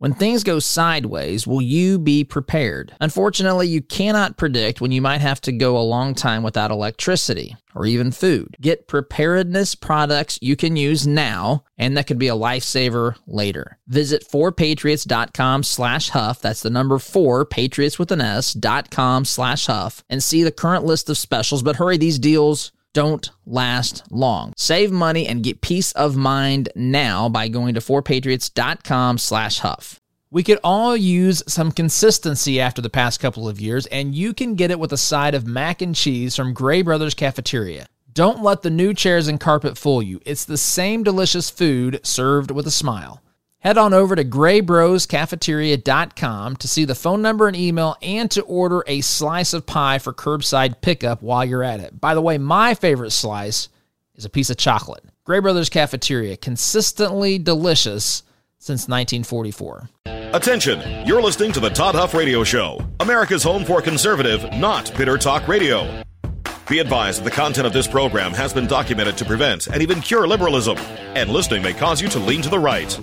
When things go sideways, will you be prepared? Unfortunately, you cannot predict when you might have to go a long time without electricity or even food. Get preparedness products you can use now and that could be a lifesaver later. Visit 4patriots.com slash huff. That's the number 4, patriots with an S, dot com slash huff and see the current list of specials. But hurry, these deals don't last long. Save money and get peace of mind now by going to 4patriots.com slash huff. We could all use some consistency after the past couple of years, and you can get it with a side of mac and cheese from Gray Brothers Cafeteria. Don't let the new chairs and carpet fool you. It's the same delicious food served with a smile. Head on over to graybroscafeteria.com to see the phone number and email and to order a slice of pie for curbside pickup while you're at it. By the way, my favorite slice is a piece of chocolate. Gray Brothers Cafeteria, consistently delicious since 1944. Attention, you're listening to the Todd Huff Radio Show, America's home for conservative, not bitter talk radio. Be advised that the content of this program has been documented to prevent and even cure liberalism, and listening may cause you to lean to the right.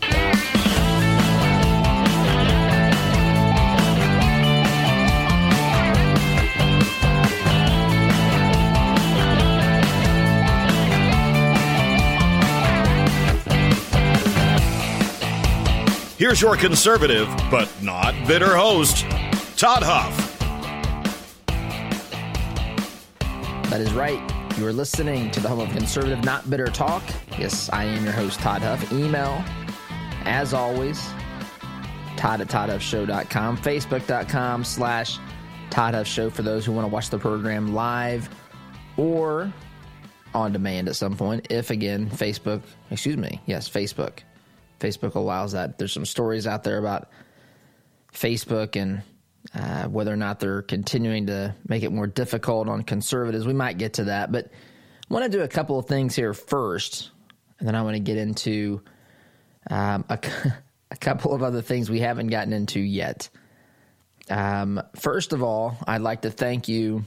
Here's your conservative, but not bitter host, Todd Huff. That is right. You are listening to the home of conservative, not bitter talk. Yes, I am your host, Todd Huff. Email, as always, Todd at ToddHuffShow.com, Facebook.com slash Todd Huff Show for those who want to watch the program live or on demand at some point. If again, Facebook, excuse me, yes, Facebook. Facebook allows that. There's some stories out there about Facebook and uh, whether or not they're continuing to make it more difficult on conservatives. We might get to that, but I want to do a couple of things here first, and then I want to get into um, a, a, couple of other things we haven't gotten into yet. Um, first of all, I'd like to thank you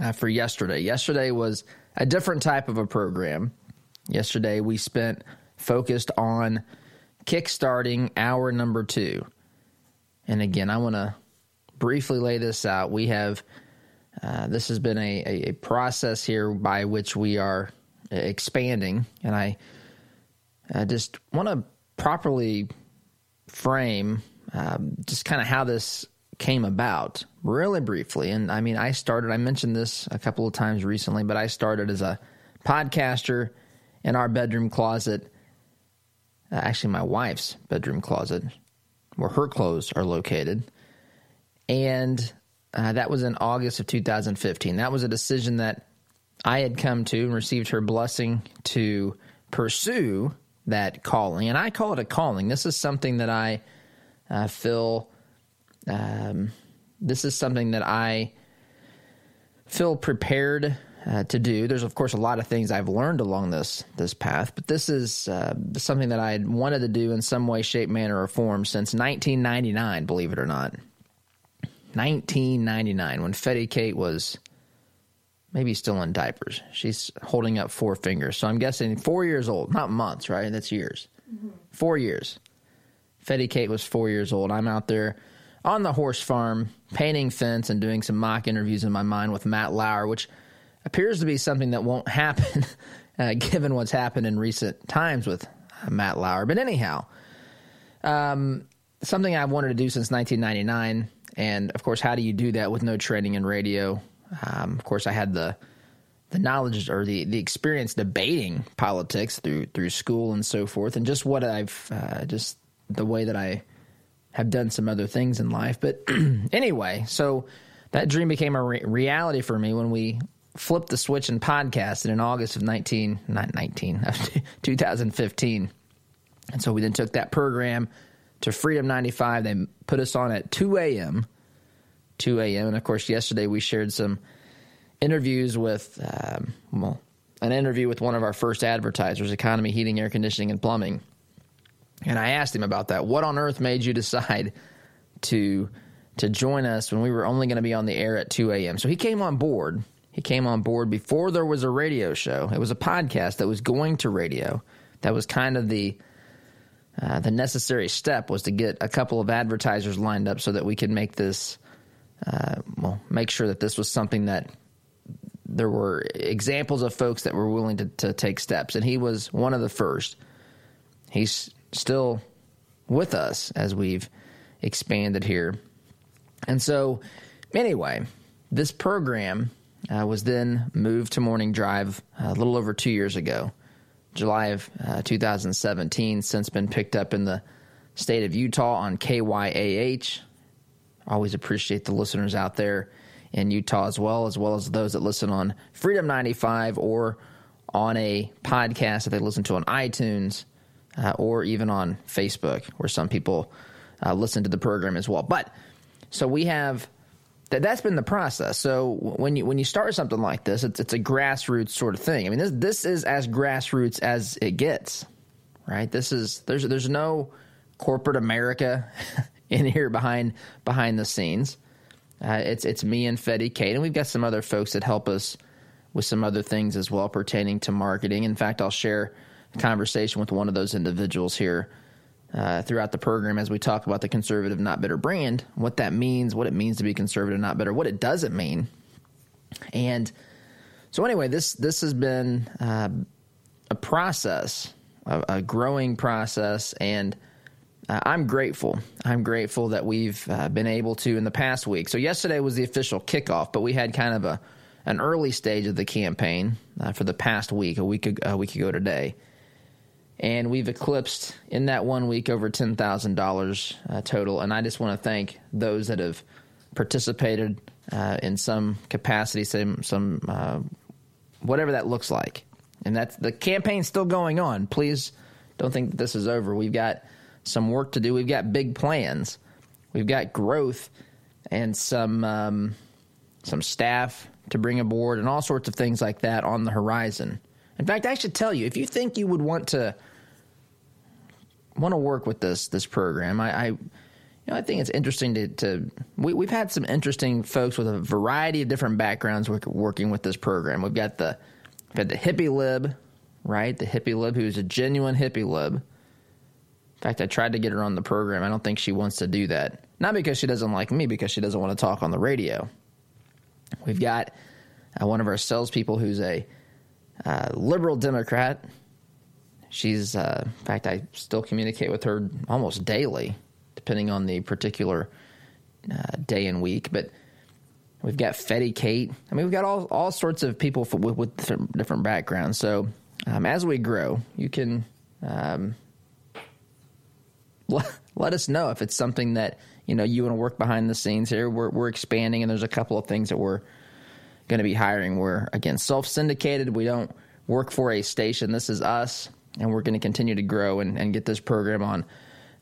uh, for yesterday. Yesterday was a different type of a program. Yesterday, we spent focused on kickstarting our number two. And again, I want to briefly lay this out. We have, uh, this has been a, a, a, process here by which we are expanding. And I, I just want to properly frame um, just kind of how this came about really briefly. And I mean, I started, I mentioned this a couple of times recently, but I started as a podcaster in our bedroom closet. Uh, actually, my wife's bedroom closet where her clothes are located. And uh, that was in August of 2015. That was a decision that I had come to and received her blessing to pursue that calling. And I call it a calling. This is something that I uh, feel, um, this is something that I feel prepared uh, to do. There's of course a lot of things I've learned along this this path, but this is uh, something that I wanted to do in some way, shape, manner, or form since 1999. Believe it or not, 1999 when Fetty Kate was maybe still in diapers. She's holding up four fingers, so I'm guessing four years old, not months, right? That's years. Mm-hmm. Four years. Fetty Kate was four years old. I'm out there on the horse farm painting fence and doing some mock interviews in my mind with Matt Lauer, which appears to be something that won't happen uh, given what's happened in recent times with uh, Matt Lauer. But anyhow, um, something I've wanted to do since 1999. And of course, how do you do that with no training in radio? Um, of course, I had the the knowledge or the, the experience debating politics through through school and so forth, and just what I've uh, just the way that I have done some other things in life. But anyway, so that dream became a re- reality for me when we flipped the switch and podcasted in August of 19, not 19, 2015. And so we then took that program to Freedom 95. They put us on at 2 a.m. 2 a.m. And of course, yesterday we shared some interviews with, um, well, an interview with one of our first advertisers, Economy Heating, Air Conditioning, and Plumbing. And I asked him about that. What on earth made you decide to to join us when we were only going to be on the air at 2 a.m.? So he came on board he came on board before there was a radio show. It was a podcast that was going to radio. That was kind of the uh, the necessary step was to get a couple of advertisers lined up so that we could make this, uh, well, make sure that this was something that there were examples of folks that were willing to, to take steps. And he was one of the first. He's still with us as we've expanded here. And so, anyway, this program uh, was then moved to Morning Drive uh, a little over two years ago, July of uh, 2017. Since been picked up in the state of Utah on KYAH. Always appreciate the listeners out there in Utah as well, as well as those that listen on Freedom 95 or on a podcast that they listen to on iTunes uh, or even on Facebook, where some people uh, listen to the program as well. But so we have that. That's been the process. So when you when you start something like this, it's it's a grassroots sort of thing. I mean, this this is as grassroots as it gets, right? This is there's there's no corporate America in here behind behind the scenes. Uh, it's it's me and Fetty Kate, and we've got some other folks that help us with some other things as well pertaining to marketing. In fact, I'll share conversation with one of those individuals here uh, throughout the program as we talk about the conservative not bitter brand, what that means, what it means to be conservative not bitter, what it doesn't mean, and so anyway, this this has been uh, a process, a, a, growing process, and uh, I'm grateful. I'm grateful that we've uh, been able to in the past week. So yesterday was the official kickoff, but we had kind of a an early stage of the campaign uh, for the past week, a week a week ago today and we've eclipsed in that one week over ten thousand uh, dollars total. And I just want to thank those that have participated uh, in some capacity, some some uh, whatever that looks like. And that's the campaign's still going on. Please don't think that this is over. We've got some work to do. We've got big plans. We've got growth and some um, some staff to bring aboard and all sorts of things like that on the horizon. In fact, I should tell you, if you think you would want to want to work with this this program, I, I you know, I think it's interesting to, to we, we've had some interesting folks with a variety of different backgrounds work, working with this program. We've got the we've got the hippie lib, right? The hippie lib who's a genuine hippie lib. In fact, I tried to get her on the program. I don't think she wants to do that. Not because she doesn't like me, because she doesn't want to talk on the radio. We've got uh, one of our salespeople who's a uh, liberal Democrat. She's, uh, in fact, I still communicate with her almost daily, depending on the particular uh, day and week. But we've got Fetty Kate. I mean, we've got all, all sorts of people for, with, with different, backgrounds. So um, as we grow, you can um, let, let us know if it's something that you know you want to work behind the scenes here. We're, we're expanding, and there's a couple of things that we're going to be hiring. We're, again, self syndicated. We don't work for a station. This is us, and we're going to continue to grow and, and get this program on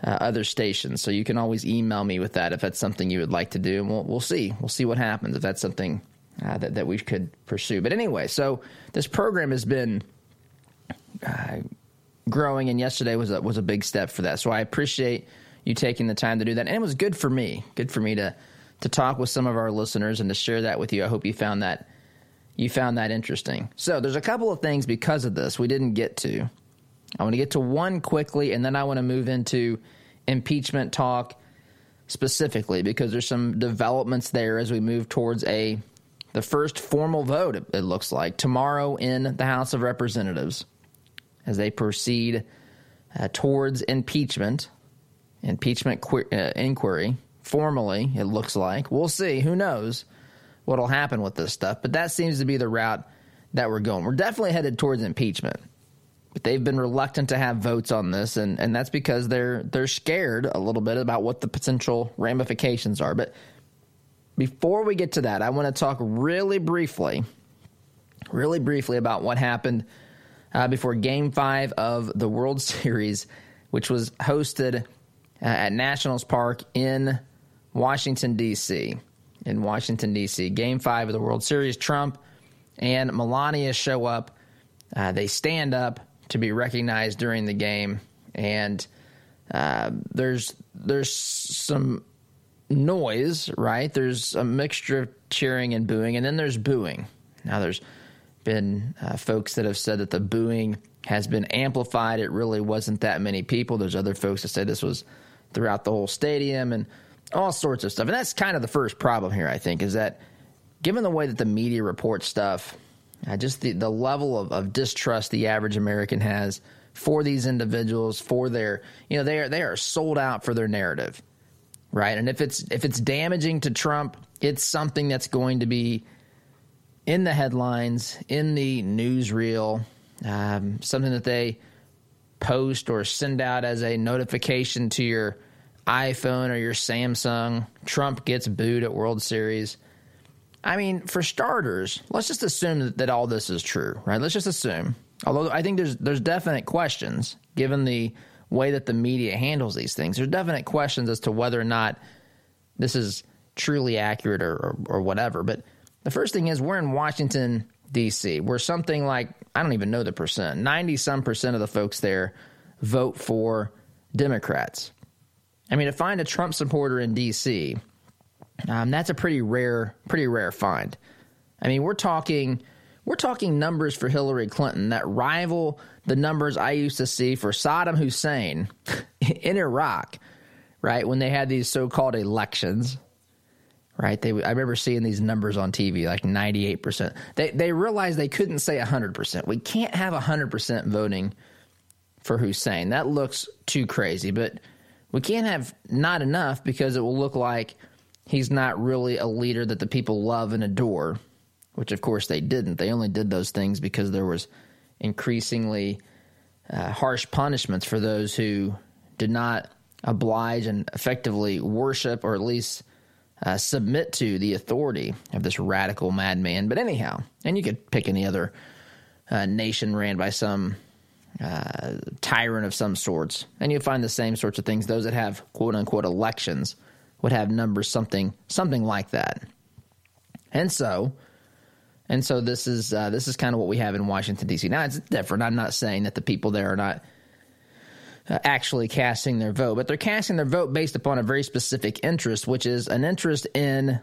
uh, other stations. So you can always email me with that if that's something you would like to do, and we'll, we'll see. We'll see what happens if that's something uh, that, that we could pursue. But anyway, so this program has been. Uh, growing, and yesterday was a, was a big step for that. So I appreciate you taking the time to do that, and it was good for me. Good for me to to talk with some of our listeners and to share that with you. I hope you found that you found that interesting. So there's a couple of things because of this we didn't get to. I want to get to one quickly, and then I want to move into impeachment talk specifically because there's some developments there as we move towards a the first formal vote. It, looks like tomorrow in the House of Representatives as they proceed uh, towards impeachment, impeachment qu- uh, inquiry formally, it looks like. We'll see. Who knows what'll happen with this stuff? But that seems to be the route that we're going. We're definitely headed towards impeachment. But they've been reluctant to have votes on this, and, and that's because they're they're scared a little bit about what the potential ramifications are. But before we get to that, I want to talk really briefly, really briefly about what happened uh, before Game Five of the World Series, which was hosted uh, at Nationals Park in Washington, D.C. In Washington, D.C. Game five of the World Series, Trump and Melania show up. Uh, they stand up to be recognized during the game, and uh, there's there's some noise, right? There's a mixture of cheering and booing, and then there's booing. Now there's been uh, folks that have said that the booing has been amplified. It really wasn't that many people. There's other folks that say this was throughout the whole stadium and all sorts of stuff. And that's kind of the first problem here, I think, is that given the way that the media reports stuff, uh, just the, the level of, of distrust the average American has for these individuals, for their, you know, they are, they are sold out for their narrative, right? And if it's, if it's damaging to Trump, it's something that's going to be in the headlines, in the newsreel, um, something that they post or send out as a notification to your iPhone or your Samsung. Trump gets booed at World Series. I mean, for starters, let's just assume that, that all this is true, right? Let's just assume. Although I think there's there's definite questions given the way that the media handles these things. There's definite questions as to whether or not this is truly accurate or, or, or whatever. But the first thing is we're in Washington D.C., where something like I don't even know the percent, ninety some percent of the folks there vote for Democrats. I mean, to find a Trump supporter in D.C um, that's a pretty rare, pretty rare find. I mean, we're talking, we're talking numbers for Hillary Clinton that rival the numbers I used to see for Saddam Hussein in Iraq, right? When they had these so-called elections, right? They, I remember seeing these numbers on TV, like 98%. They, they realized they couldn't say 100%. We can't have 100% voting for Hussein. That looks too crazy, but we can't have not enough because it will look like – he's not really a leader that the people love and adore, which of course they didn't. They only did those things because there was increasingly uh, harsh punishments for those who did not oblige and effectively worship or at least uh, submit to the authority of this radical madman. But anyhow, and you could pick any other uh, nation ran by some uh, tyrant of some sorts, and you'll find the same sorts of things. Those that have quote unquote elections would have numbers something something like that. And so, and so this is uh, this is kind of what we have in Washington D.C. Now it's different. I'm not saying that the people there are not uh, actually casting their vote, but they're casting their vote based upon a very specific interest, which is an interest in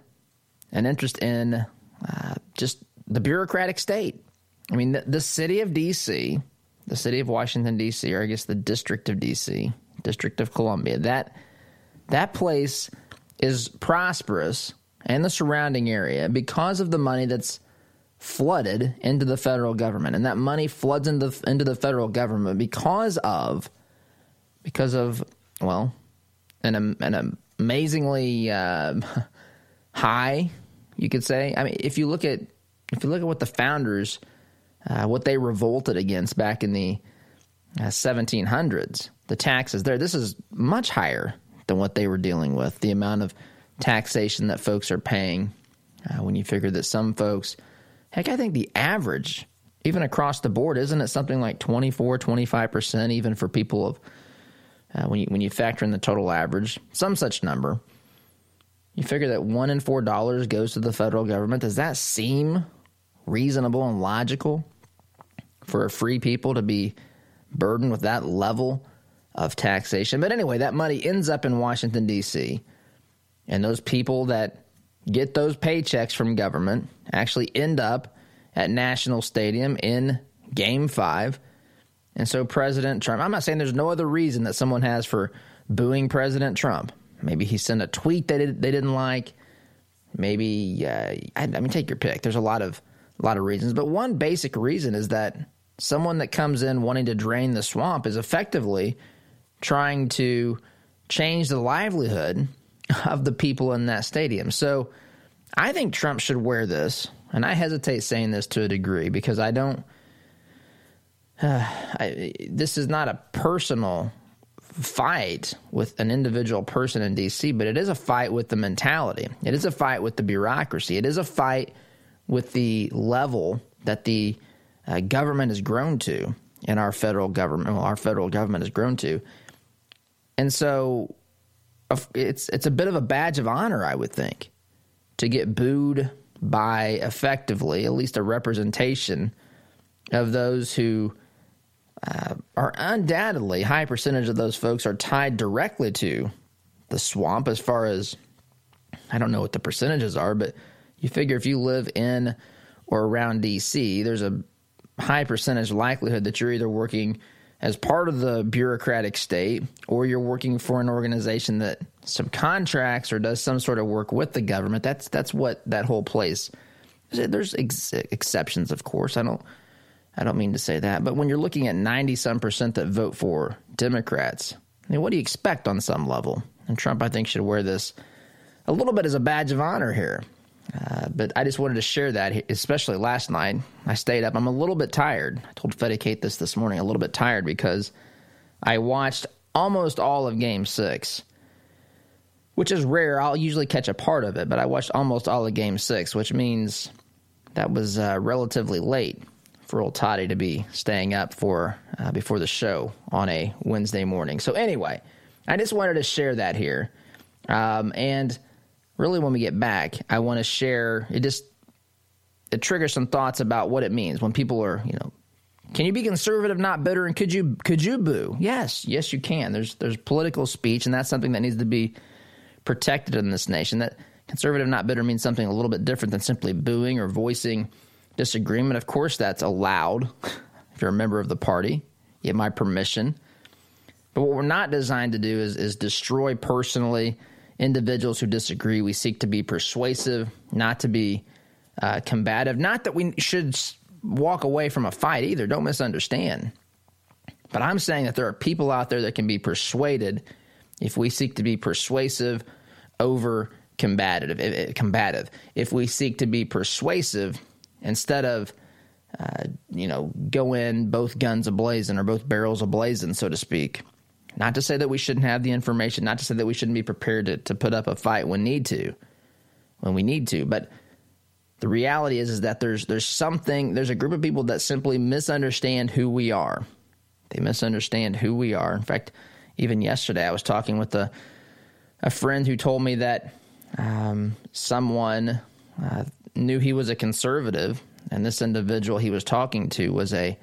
an interest in uh, just the bureaucratic state. I mean, the, the city of D.C., the city of Washington D.C., or I guess the District of D.C., District of Columbia, that that place is prosperous and the surrounding area because of the money that's flooded into the federal government and that money floods into into the federal government because of because of well an an amazingly uh, high you could say i mean if you look at if you look at what the founders uh, what they revolted against back in the uh, 1700s the taxes there this is much higher than what they were dealing with. The amount of taxation that folks are paying uh, when you figure that some folks, heck, I think the average, even across the board, isn't it something like 24, 25%, even for people of, uh, when, you, when you factor in the total average, some such number. You figure that one in four dollars goes to the federal government. Does that seem reasonable and logical for a free people to be burdened with that level of taxation. But anyway, that money ends up in Washington, D.C., and those people that get those paychecks from government actually end up at National Stadium in Game 5. And so President Trump, I'm not saying there's no other reason that someone has for booing President Trump. Maybe he sent a tweet that they didn't like. Maybe uh, I, I mean take your pick. There's a lot of a lot of reasons, but one basic reason is that someone that comes in wanting to drain the swamp is effectively trying to change the livelihood of the people in that stadium. So I think Trump should wear this, and I hesitate saying this to a degree because I don't. Uh, I, this is not a personal fight with an individual person in DC, but it is a fight with the mentality. It is a fight with the bureaucracy. It is a fight with the level that the uh, government has grown to, and our federal government, well, our federal government has grown to. And so it's it's a bit of a badge of honor, I would think, to get booed by effectively at least a representation of those who uh, are undoubtedly high percentage of those folks are tied directly to the swamp as far as I don't know what the percentages are, but you figure if you live in or around DC, there's a high percentage likelihood that you're either working as part of the bureaucratic state or you're working for an organization that subcontracts or does some sort of work with the government. That's that's what that whole place. There's ex- exceptions, of course. I don't I don't mean to say that, but when you're looking at 90 some percent that vote for Democrats, I mean, what do you expect on some level? And Trump, I think, should wear this a little bit as a badge of honor here. Uh, but I just wanted to share that, especially last night. I stayed up. I'm a little bit tired. I told Fetty Kate this this morning, a little bit tired because I watched almost all of game six, which is rare. I'll usually catch a part of it, but I watched almost all of game six, which means that was uh, relatively late for old Toddy to be staying up for uh, before the show on a Wednesday morning. So, anyway, I just wanted to share that here. Um, and really when we get back, I want to share it just it triggers some thoughts about what it means when people are, you know, can you be conservative, not bitter, and could you could you boo? Yes, yes, you can. There's there's political speech, and that's something that needs to be protected in this nation. That conservative, not bitter, means something a little bit different than simply booing or voicing disagreement. Of course, that's allowed if you're a member of the party. You have my permission. But what we're not designed to do is is destroy personally individuals who disagree. We seek to be persuasive, not to be uh, combative. Not that we should walk away from a fight either. Don't misunderstand. But I'm saying that there are people out there that can be persuaded if we seek to be persuasive over combative. Combative. If we seek to be persuasive instead of uh, you know, go in both guns ablazing or both barrels ablazing, so to speak. Not to say that we shouldn't have the information, not to say that we shouldn't be prepared to, to put up a fight when need to, when we need to. But the reality is is that there's there's something there's a group of people that simply misunderstand who we are. They misunderstand who we are. In fact, even yesterday I was talking with a a friend who told me that um, someone uh, knew he was a conservative, and this individual he was talking to was a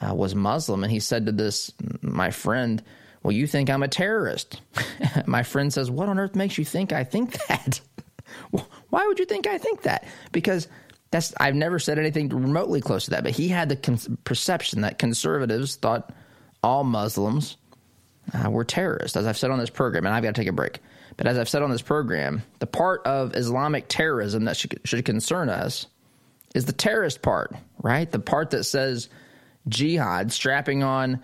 uh, was Muslim, and he said to this my friend, well, you think I'm a terrorist. My friend says, What on earth makes you think I think that? Why would you think I think that? Because that's I've never said anything remotely close to that, but he had the con- perception that conservatives thought all Muslims uh, were terrorists. As I've said on this program, and I've got to take a break, but as I've said on this program, the part of Islamic terrorism that should, should concern us is the terrorist part, right? The part that says jihad, strapping on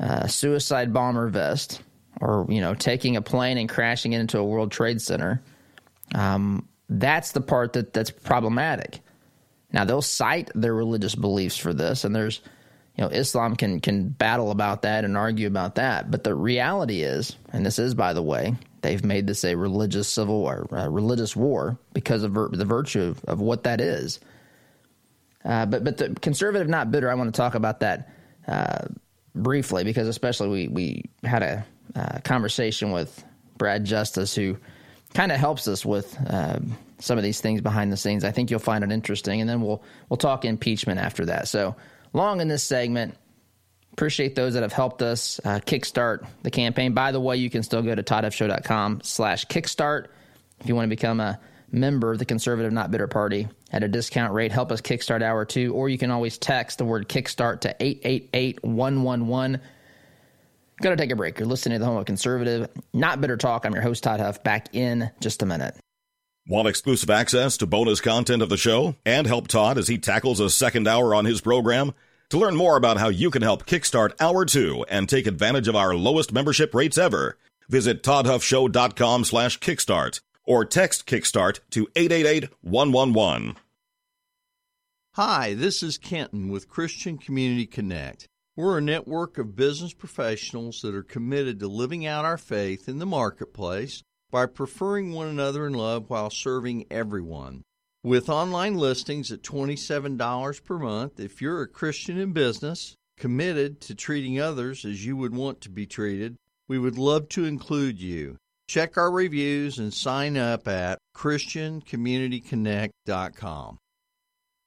uh, suicide bomber vest or you know taking a plane and crashing into a World Trade Center. Um, that's the part that that's problematic. Now they'll cite their religious beliefs for this, and there's you know Islam can can battle about that and argue about that. But the reality is, and this is by the way, they've made this a religious civil or religious war because of the virtue of, of, what that is. Uh, but but the conservative not bitter. I want to talk about that. Uh, briefly because especially we we had a uh, conversation with Brad Justice who kind of helps us with uh, some of these things behind the scenes. I think you'll find it interesting, and then we'll we'll talk impeachment after that. So long in this segment. Appreciate those that have helped us uh, kickstart the campaign. By the way, you can still go to toddhuffshow.com slash kickstart if you want to become a member of the Conservative Not Bitter Party at a discount rate. Help us kickstart hour two, or you can always text the word kickstart to 888 111. Got to take a break. You're listening to the home of conservative, not bitter talk. I'm your host, Todd Huff. Back in just a minute. Want exclusive access to bonus content of the show and help Todd as he tackles a second hour on his program? To learn more about how you can help kickstart Hour 2 and take advantage of our lowest membership rates ever, visit toddhuffshow.com slash kickstart or text Kickstart to 888 111. Hi, this is Kenton with Christian Community Connect. We're a network of business professionals that are committed to living out our faith in the marketplace by preferring one another in love while serving everyone. With online listings at $27 per month, if you're a Christian in business, committed to treating others as you would want to be treated, we would love to include you. Check our reviews and sign up at ChristianCommunityConnect.com.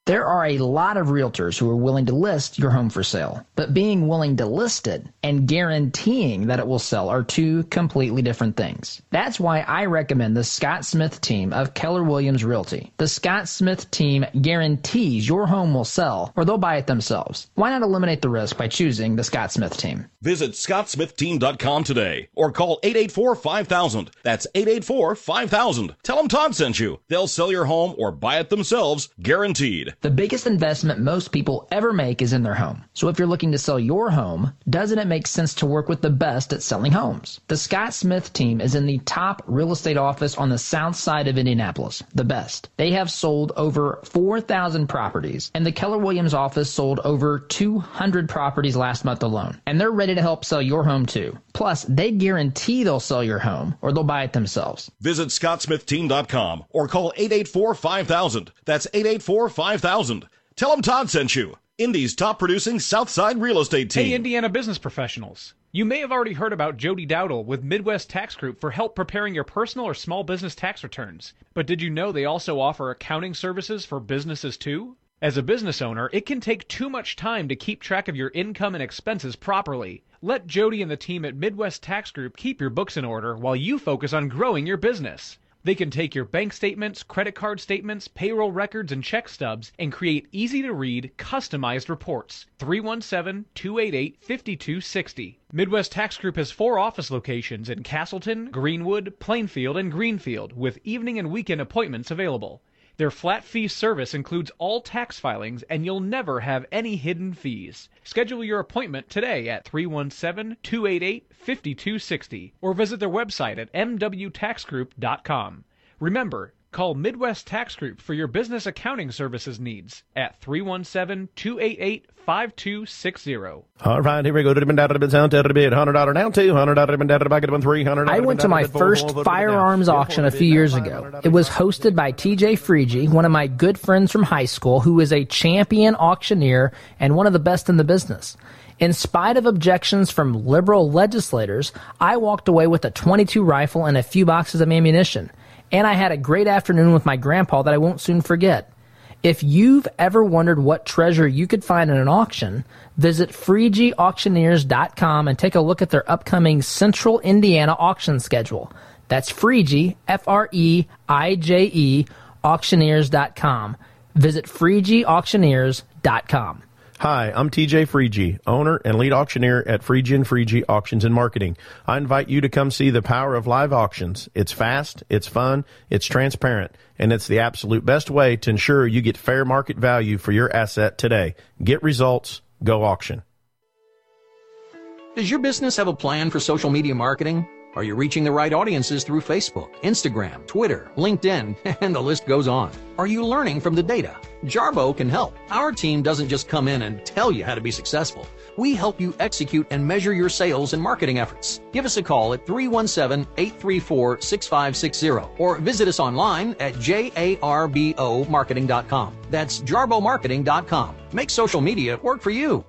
There are a lot of realtors who are willing to list your home for sale, but being willing to list it and guaranteeing that it will sell are two completely different things. That's why I recommend the Scott Smith team of Keller Williams Realty. The Scott Smith team guarantees your home will sell or they'll buy it themselves. Why not eliminate the risk by choosing the Scott Smith team? Visit scottsmithteam.com today or call 884-5000. That's 884-5000. Tell them Todd sent you. They'll sell your home or buy it themselves, guaranteed. The biggest investment most people ever make is in their home. So if you're looking to sell your home, doesn't it make sense to work with the best at selling homes? The Scott Smith team is in the top real estate office on the south side of Indianapolis, the best. They have sold over 4,000 properties, and the Keller Williams office sold over 200 properties last month alone. And they're ready to help sell your home too. Plus, they guarantee they'll sell your home or they'll buy it themselves. Visit scottsmithteam.com or call 884-5000. That's 884-5000. Tell them Todd sent you. Indy's top producing Southside real estate team. Hey, Indiana business professionals. You may have already heard about Jody Dowdle with Midwest Tax Group for help preparing your personal or small business tax returns. But did you know they also offer accounting services for businesses too? As a business owner, it can take too much time to keep track of your income and expenses properly. Let Jody and the team at Midwest Tax Group keep your books in order while you focus on growing your business. They can take your bank statements, credit card statements, payroll records, and check stubs and create easy to read, customized reports. 317 288 5260. Midwest Tax Group has four office locations in Castleton, Greenwood, Plainfield, and Greenfield, with evening and weekend appointments available. Their flat fee service includes all tax filings, and you'll never have any hidden fees. Schedule your appointment today at 317 288 5260 or visit their website at mwtaxgroup.com. Remember, call Midwest Tax Group for your business accounting services needs at 317 288 5260. All right, here we go. Hundred dollar down, two hundred dollar back at three hundred. I went to my first firearms auction a few years ago. It was hosted by TJ Freije, one of my good friends from high school, who is a champion auctioneer and one of the best in the business. In spite of objections from liberal legislators, I walked away with a 22 rifle and a few boxes of ammunition. And I had a great afternoon with my grandpa that I won't soon forget. If you've ever wondered what treasure you could find in an auction, visit freijeauctioneers.com and take a look at their upcoming Central Indiana auction schedule. That's Freije, F R E I J E, auctioneers.com. Visit freijeauctioneers.com. Hi, I'm TJ Freije, owner and lead auctioneer at Freije and Freije Auctions and Marketing. I invite you to come see the power of live auctions. It's fast, it's fun, it's transparent, and it's the absolute best way to ensure you get fair market value for your asset today. Get results, go auction. Does your business have a plan for social media marketing? Are you reaching the right audiences through Facebook, Instagram, Twitter, LinkedIn, and the list goes on? Are you learning from the data? Jarbo can help. Our team doesn't just come in and tell you how to be successful. We help you execute and measure your sales and marketing efforts. Give us a call at 317-834-6560 or visit us online at jarbomarketing.com. That's jarbomarketing.com. Make social media work for you.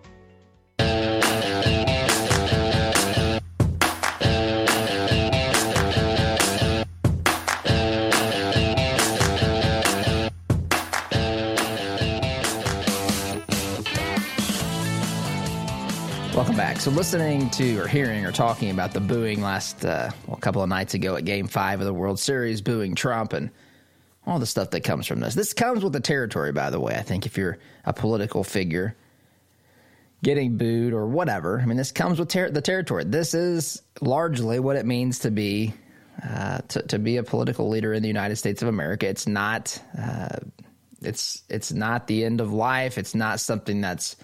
So, listening to or hearing or talking about the booing last uh, well, a couple of nights ago at Game Five of the World Series, booing Trump and all the stuff that comes from this. This comes with the territory, by the way. I think if you're a political figure getting booed or whatever, I mean, this comes with ter- the territory. This is largely what it means to be uh, to, to be a political leader in the United States of America. It's not uh, it's it's not the end of life. It's not something that's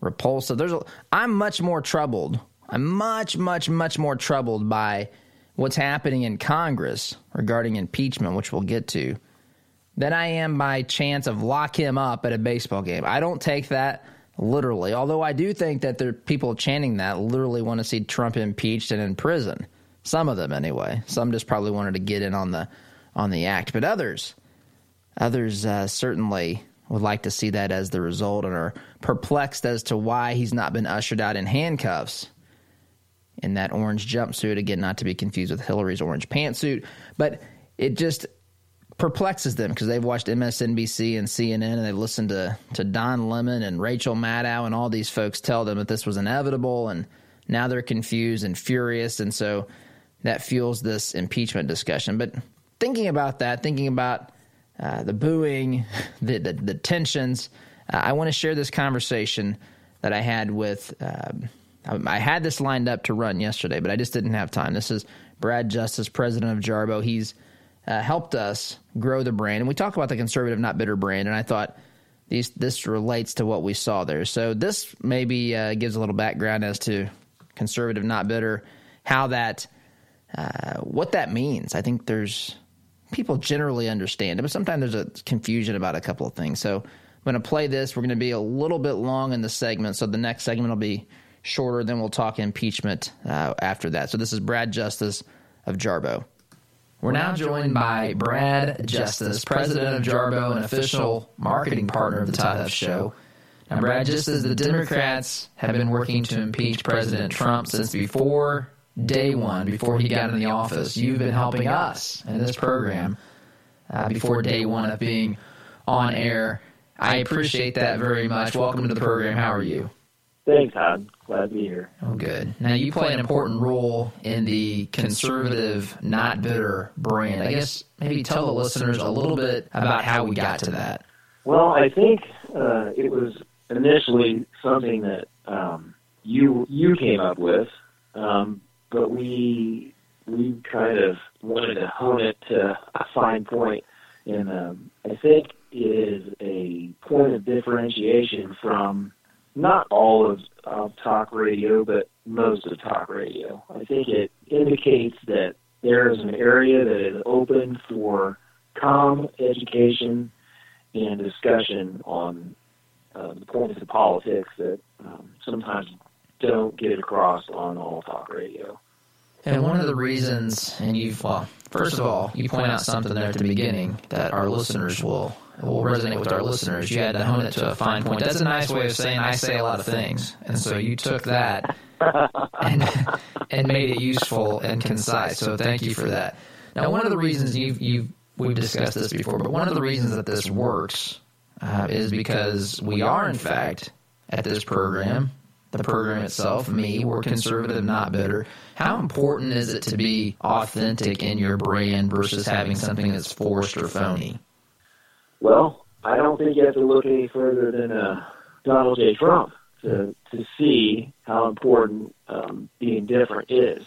repulsive. There's a, I'm much more troubled. I'm much, much, much more troubled by what's happening in Congress regarding impeachment, which we'll get to, than I am by chance of lock him up at a baseball game. I don't take that literally, although I do think that there are people chanting that literally want to see Trump impeached and in prison. Some of them anyway. Some just probably wanted to get in on the on the act, but others others uh, certainly would like to see that as the result and are perplexed as to why he's not been ushered out in handcuffs in that orange jumpsuit. Again, not to be confused with Hillary's orange pantsuit, but it just perplexes them because they've watched MSNBC and CNN and they've listened to, to Don Lemon and Rachel Maddow and all these folks tell them that this was inevitable and now they're confused and furious. And so that fuels this impeachment discussion. But thinking about that, thinking about uh, the booing, the, the, the tensions, uh, I want to share this conversation that I had with. Um, I had this lined up to run yesterday, but I just didn't have time. This is Brad Justice, president of Jarbo. He's uh, helped us grow the brand, and we talk about the conservative, not bitter brand. And I thought these this relates to what we saw there. So this maybe uh, gives a little background as to conservative, not bitter, how that, uh, what that means. I think there's people generally understand it, but sometimes there's a confusion about a couple of things. So I'm going to play this. We're going to be a little bit long in the segment, so the next segment will be shorter. Then we'll talk impeachment uh, after that. So this is Brad Justice of Jarbo. We're now joined by Brad Justice, president of Jarbo and official marketing partner of the Todd Huff Show. Now, Brad, just as the Democrats have been working to impeach President Trump since before day one, before he got in the office, you've been helping us in this program uh, before day one of being on air. I appreciate that very much. Welcome to the program. How are you? Thanks, Todd. Glad to be here. Oh, good. Now, you play an important role in the conservative, not bitter brand. I guess maybe tell the listeners a little bit about how we got to that. Well, I think uh, it was initially something that um, you you came up with, um, but we we kind of wanted to hone it to a fine point, and um, I think is a point of differentiation from not all of, of talk radio, but most of talk radio. I think it indicates that there is an area that is open for calm education and discussion on uh, the points of politics that um, sometimes don't get across on all talk radio. And one of the reasons, and you've, well, first of all, you point out something there at the beginning that our listeners will will resonate with our listeners. You had to hone it to a fine point. That's a nice way of saying I say a lot of things, and so you took that and and made it useful and concise. So thank you for that. Now, one of the reasons you've you've we've discussed this before, but one of the reasons that this works uh, is because we are, in fact, at this program, the program itself, me, we're conservative, not bitter. How important is it to be authentic in your brand versus having something that's forced or phony? Well, I don't think you have to look any further than uh, Donald J. Trump to to see how important um, being different is.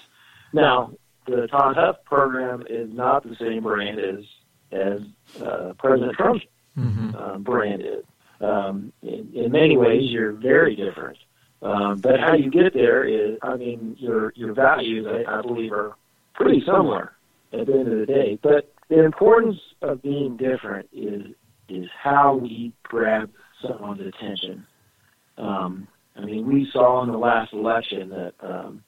Now, the Todd Huff program is not the same brand as as uh, President Trump's mm-hmm. um, brand is. Um, in, in many ways, you're very different. Um, but how you get there is, I mean, your your values, I, I believe, are pretty similar at the end of the day. But the importance of being different is is how we grab someone's attention. Um, I mean, we saw in the last election that um,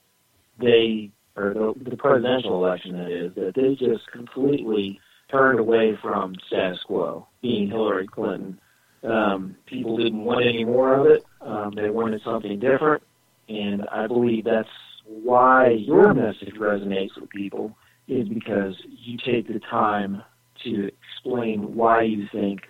they, or the, the presidential election that is, that they just completely turned away from status quo, being Hillary Clinton. Um, people didn't want any more of it. Um, they wanted something different, and I believe that's why your message resonates with people is because you take the time to explain why you think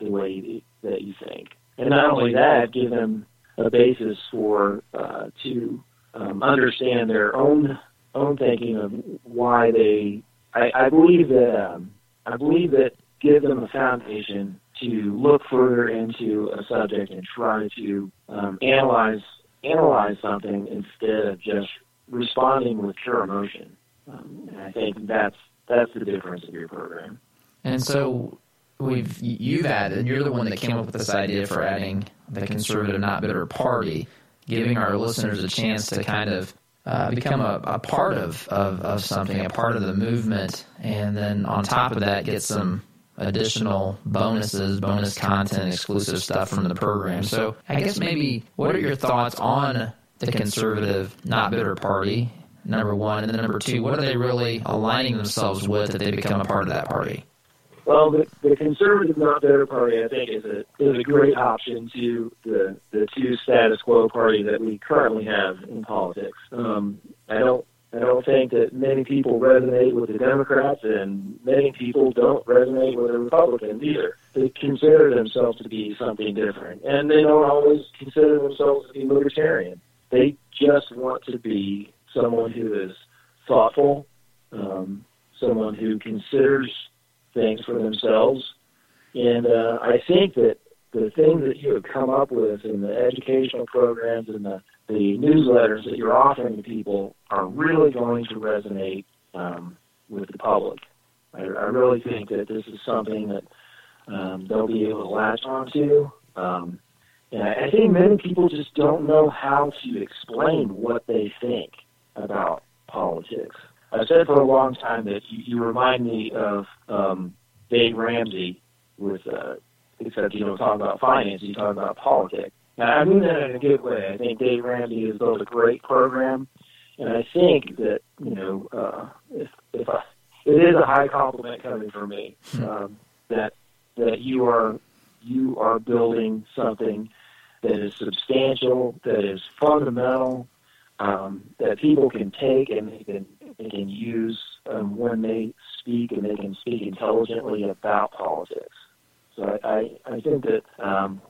the way that you think. And not only that, give them a basis for uh, to um, understand their own own thinking of why they. I, I believe that um, I believe that give them a foundation to look further into a subject and try to um, analyze analyze something instead of just responding with pure emotion. Um, and I think that's that's the difference of your program. And so we've you've added. You're the one that came up with this idea for adding the conservative, not bitter party, giving our listeners a chance to kind of uh, become a, a part of, of, of something, a part of the movement, and then on top of that, get some additional bonuses, bonus content, exclusive stuff from the program. So I guess maybe what are your thoughts on the conservative, not bitter party? Number one, and then number two, what are they really aligning themselves with that they become a part of that party? Well, the, the conservative not bitter party, I think, is a is a great option to the the two status quo party that we currently have in politics. Um, I don't I don't think that many people resonate with the Democrats, and many people don't resonate with the Republicans either. They consider themselves to be something different, and they don't always consider themselves to be libertarian. They just want to be someone who is thoughtful, um, someone who considers things for themselves. And uh, I think that the things that you have come up with in the educational programs and the the newsletters that you're offering to people are really going to resonate um, with the public. I, I really think that this is something that um, they'll be able to latch onto. Um, and I think many people just don't know how to explain what they think about politics. I've said for a long time that you, you remind me of um, Dave Ramsey with, uh, except you don't talk about finance, you talk about politics. Now, I mean that in a good way. I think Dave Ramsey has built a great program, and I think that you know uh, if if I, it is a high compliment coming from me hmm. um, that that you are you are building something that is substantial, that is fundamental, um, that people can take and they can they can use um, when they speak, and they can speak intelligently about politics. So I I, I think that um,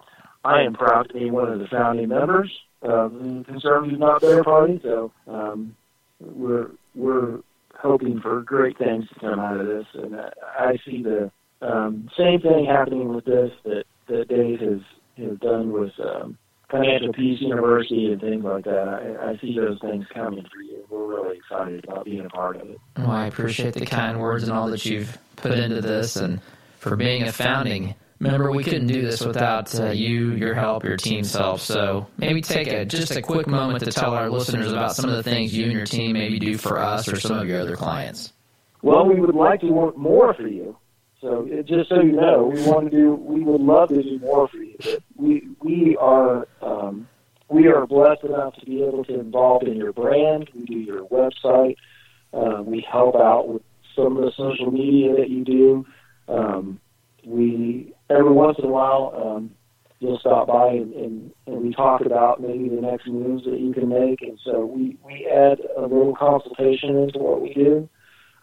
I am proud to be one of the founding members of the Conservative Not Bitter Party. So um, we're we're hoping for great things to come out of this, and I see the um, same thing happening with this that that Dave has has done with um, Financial Peace University and things like that. I, I see those things coming for you. We're really excited about being a part of it. Well, I appreciate the kind words and all that you've put into this, and for being a founding Remember, we couldn't do this without uh, you, your help, your team's help. So maybe take a just a quick moment to tell our listeners about some of the things you and your team maybe do for us or some of your other clients. Well, we would like to work more for you. So just so you know, we want to do. We would love to do more for you. We we are um, we are blessed enough to be able to involve in your brand. We do your website. Uh, we help out with some of the social media that you do. Um, we every once in a while um, you'll stop by and, and, and we talk about maybe the next moves that you can make, and so we we add a little consultation into what we do.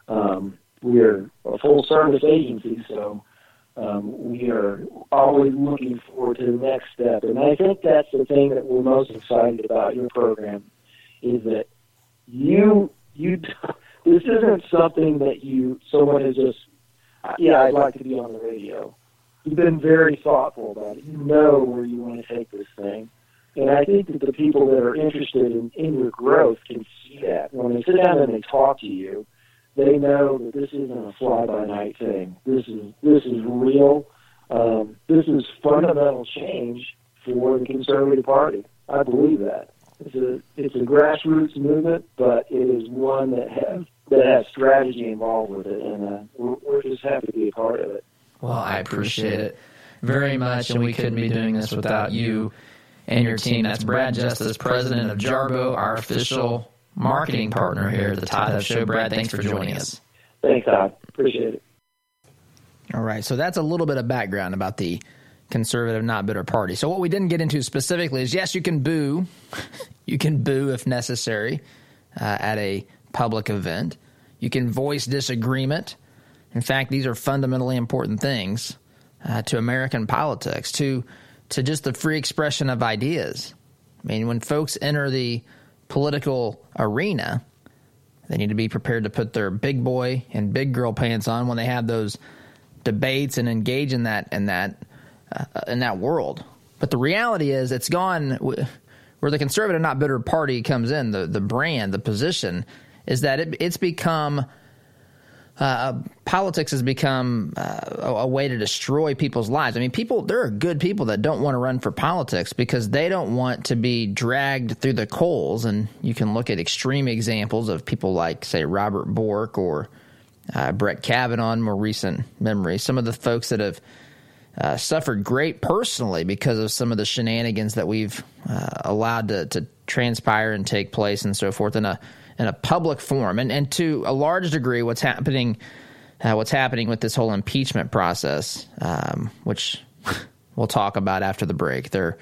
Um, we are a full service agency, so um, we are always looking forward to the next step. And I think that's the thing that we're most excited about your program is that you you this isn't something that you someone has just yeah, I'd like to be on the radio. You've been very thoughtful about it. You know where you want to take this thing. And I think that the people that are interested in, in your growth can see that. When they sit down and they talk to you, they know that this isn't a fly by night thing. This is this is real. Um, this is fundamental change for the Conservative Party. I believe that. It's a it's a grassroots movement, but it is one that has that has strategy involved with it, and uh, we're, we're just happy to be a part of it. Well, I appreciate it very much, and we couldn't be doing this without you and your team. That's Brad Justice, president of Jarbo, our official marketing partner here at the Todd Huff Show. Brad, thanks for joining us. Thanks, Todd. Appreciate it. All right, so that's a little bit of background about the conservative not bitter party. So what we didn't get into specifically is yes, you can boo, you can boo if necessary uh, at a public event. You can voice disagreement. In fact, these are fundamentally important things uh, to American politics, to to just the free expression of ideas. I mean, when folks enter the political arena, they need to be prepared to put their big boy and big girl pants on when they have those debates and engage in that in that uh, in that world. But the reality is, it's gone where the conservative, not bitter party comes in. The the brand, the position is that it, it's become uh, politics has become uh, a, a, way to destroy people's lives. I mean, people there are good people that don't want to run for politics because they don't want to be dragged through the coals. And you can look at extreme examples of people like, say, Robert Bork or uh, Brett Kavanaugh, in more recent memory. Some of the folks that have uh, suffered great personally because of some of the shenanigans that we've uh, allowed to, to transpire and take place and so forth in a in a public forum, and and to a large degree, what's happening, uh, what's happening with this whole impeachment process, um, which we'll talk about after the break. There,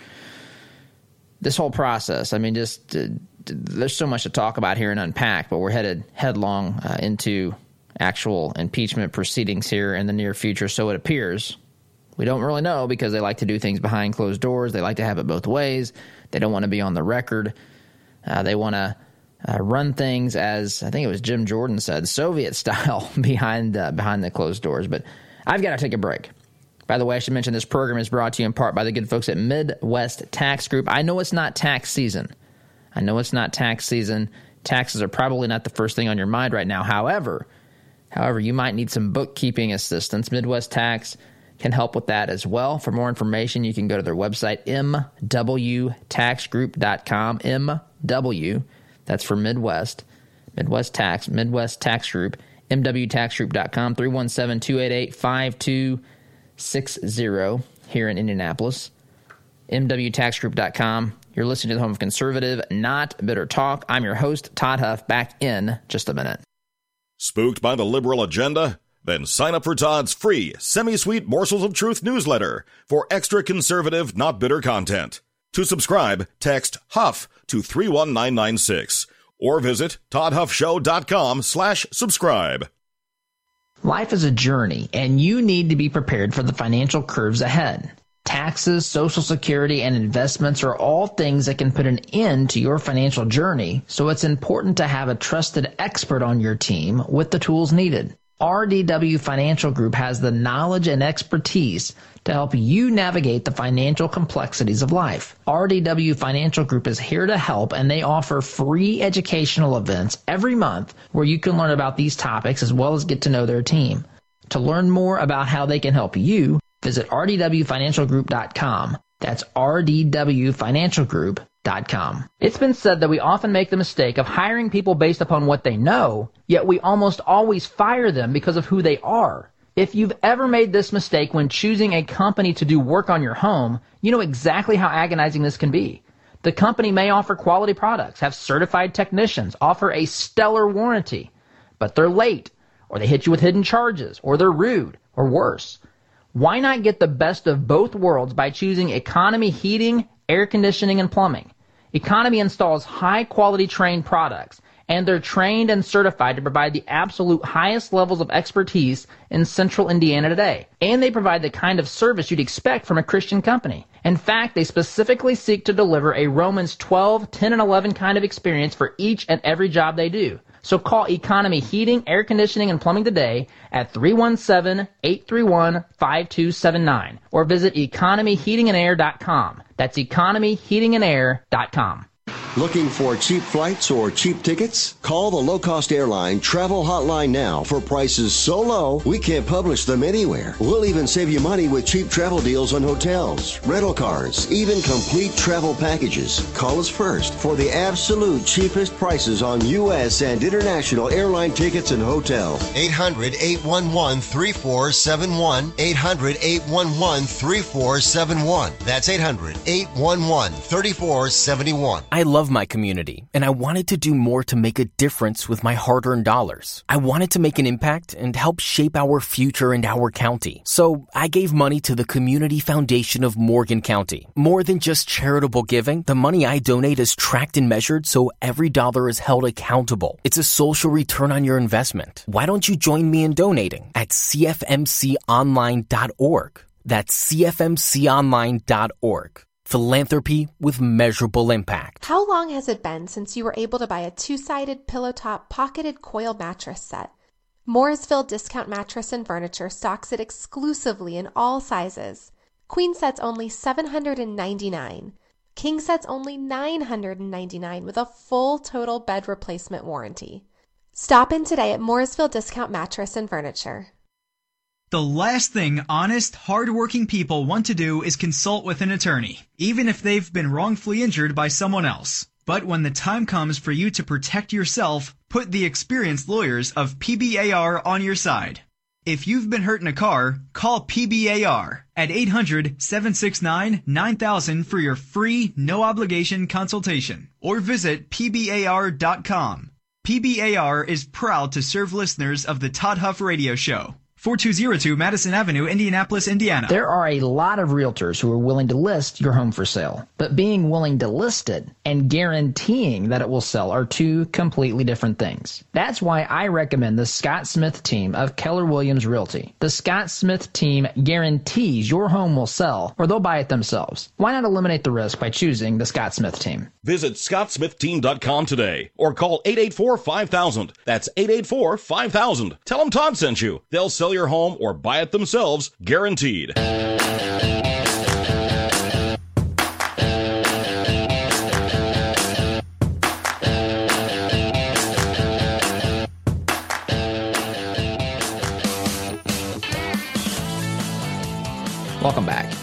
this whole process, I mean, just uh, there's so much to talk about here and unpack, but we're headed headlong uh, into actual impeachment proceedings here in the near future, so it appears. We don't really know because they like to do things behind closed doors. They like to have it both ways. They don't want to be on the record. Uh, they want to uh, run things as I think it was Jim Jordan said, Soviet style behind uh, behind the closed doors. But I've got to take a break. By the way, I should mention this program is brought to you in part by the good folks at Midwest Tax Group. I know it's not tax season. I know it's not tax season. Taxes are probably not the first thing on your mind right now. However, however, you might need some bookkeeping assistance. Midwest Tax can help with that as well. For more information, you can go to their website, mwtaxgroup.com. MW, that's for Midwest, Midwest Tax, Midwest Tax Group, mwtaxgroup.com, 317 288 5260 here in Indianapolis. mwtaxgroup.com. You're listening to the home of conservative, not bitter talk. I'm your host, Todd Huff, back in just a minute. Spooked by the liberal agenda? Then sign up for Todd's free, semi sweet Morsels of Truth newsletter for extra conservative, not bitter content. To subscribe, text HUFF to 31996 or visit toddhuffshow.com slash subscribe. Life is a journey, and you need to be prepared for the financial curves ahead. Taxes, Social Security, and investments are all things that can put an end to your financial journey, so it's important to have a trusted expert on your team with the tools needed. RDW Financial Group has the knowledge and expertise to help you navigate the financial complexities of life. RDW Financial Group is here to help and they offer free educational events every month where you can learn about these topics as well as get to know their team. To learn more about how they can help you, visit rdwfinancialgroup.com. That's It's been said that we often make the mistake of hiring people based upon what they know, yet we almost always fire them because of who they are. If you've ever made this mistake when choosing a company to do work on your home, you know exactly how agonizing this can be. The company may offer quality products, have certified technicians, offer a stellar warranty, but they're late, or they hit you with hidden charges, or they're rude, or worse. Why not get the best of both worlds by choosing economy heating, air conditioning, and plumbing? Economy installs high quality Trane products, and they're trained and certified to provide the absolute highest levels of expertise in central Indiana today. And they provide the kind of service you'd expect from a Christian company. In fact, they specifically seek to deliver a Romans 12, 10, and 11 kind of experience for each and every job they do. So call Economy Heating, Air Conditioning, and Plumbing today at 317-831-5279 or visit economyheatingandair.com. That's economyheatingandair.com. Looking for cheap flights or cheap tickets? Call the low cost airline travel hotline now for prices so low we can't publish them anywhere. We'll even save you money with cheap travel deals on hotels, rental cars, even complete travel packages. Call us first for the absolute cheapest prices on U.S. and international airline tickets and hotels. 800 811 3471. 800 811 3471. That's 800 811 3471. I love my community, and I wanted to do more to make a difference with my hard earned dollars. I wanted to make an impact and help shape our future and our county. So I gave money to the Community Foundation of Morgan County. More than just charitable giving, the money I donate is tracked and measured so every dollar is held accountable. It's a social return on your investment. Why don't you join me in donating at CFMConline.org? That's CFMConline.org. Philanthropy with measurable impact. How long has it been since you were able to buy a two sided pillow top pocketed coil mattress set? Mooresville Discount Mattress and Furniture stocks it exclusively in all sizes. Queen sets only 799. King sets only 999 with a full total bed replacement warranty. Stop in today at Mooresville Discount Mattress and Furniture. The last thing honest, hardworking people want to do is consult with an attorney, even if they've been wrongfully injured by someone else. But when the time comes for you to protect yourself, put the experienced lawyers of PBAR on your side. If you've been hurt in a car, call PBAR at 800-769-9000 for your free, no obligation consultation or visit PBAR.com. PBAR is proud to serve listeners of the Todd Huff Radio Show. 4202 Madison Avenue, Indianapolis, Indiana. There are a lot of realtors who are willing to list your home for sale, but being willing to list it and guaranteeing that it will sell are two completely different things. That's why I recommend the Scott Smith team of Keller Williams Realty. The Scott Smith team guarantees your home will sell or they'll buy it themselves. Why not eliminate the risk by choosing the Scott Smith team? Visit scottsmithteam.com today or call 884-5000. That's 884-5000. Tell them Todd sent you. They'll sell your home or buy it themselves, guaranteed. Welcome back.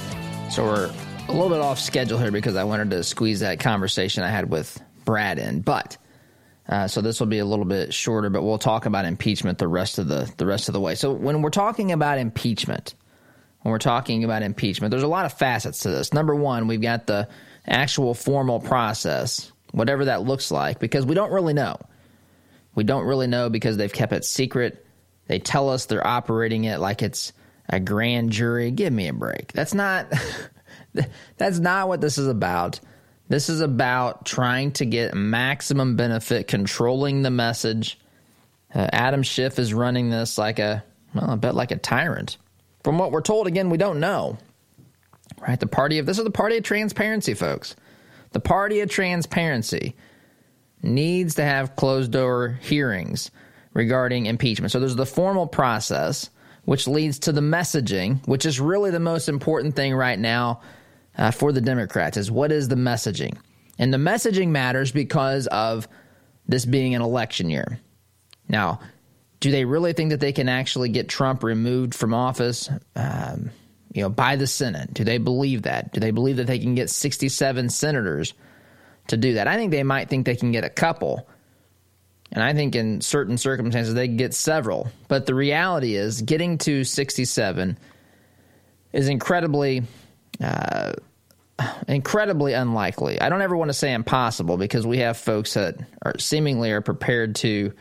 So we're a little bit off schedule here because I wanted to squeeze that conversation I had with Brad in, but uh, so this will be a little bit shorter, but we'll talk about impeachment the rest of the the rest of the way. So when we're talking about impeachment, when we're talking about impeachment, there's a lot of facets to this. Number one, we've got the actual formal process, whatever that looks like, because we don't really know. We don't really know because they've kept it secret. They tell us they're operating it like it's a grand jury. Give me a break. That's not that's not what this is about. This is about trying to get maximum benefit, controlling the message. Uh, Adam Schiff is running this like a, well, I bet like a tyrant. From what we're told, again, we don't know. Right? The party of, this is the party of transparency, folks. The party of transparency needs to have closed door hearings regarding impeachment. So there's the formal process, which leads to the messaging, which is really the most important thing right now uh, for the Democrats is what is the messaging? And the messaging matters because of this being an election year. Now, do they really think that they can actually get Trump removed from office, um, you know, by the Senate? Do they believe that? Do they believe that they can get 67 senators to do that? I think they might think they can get a couple. And I think in certain circumstances they get several. But the reality is getting to 67 is incredibly uh, incredibly unlikely. I don't ever want to say impossible because we have folks that are seemingly are prepared to,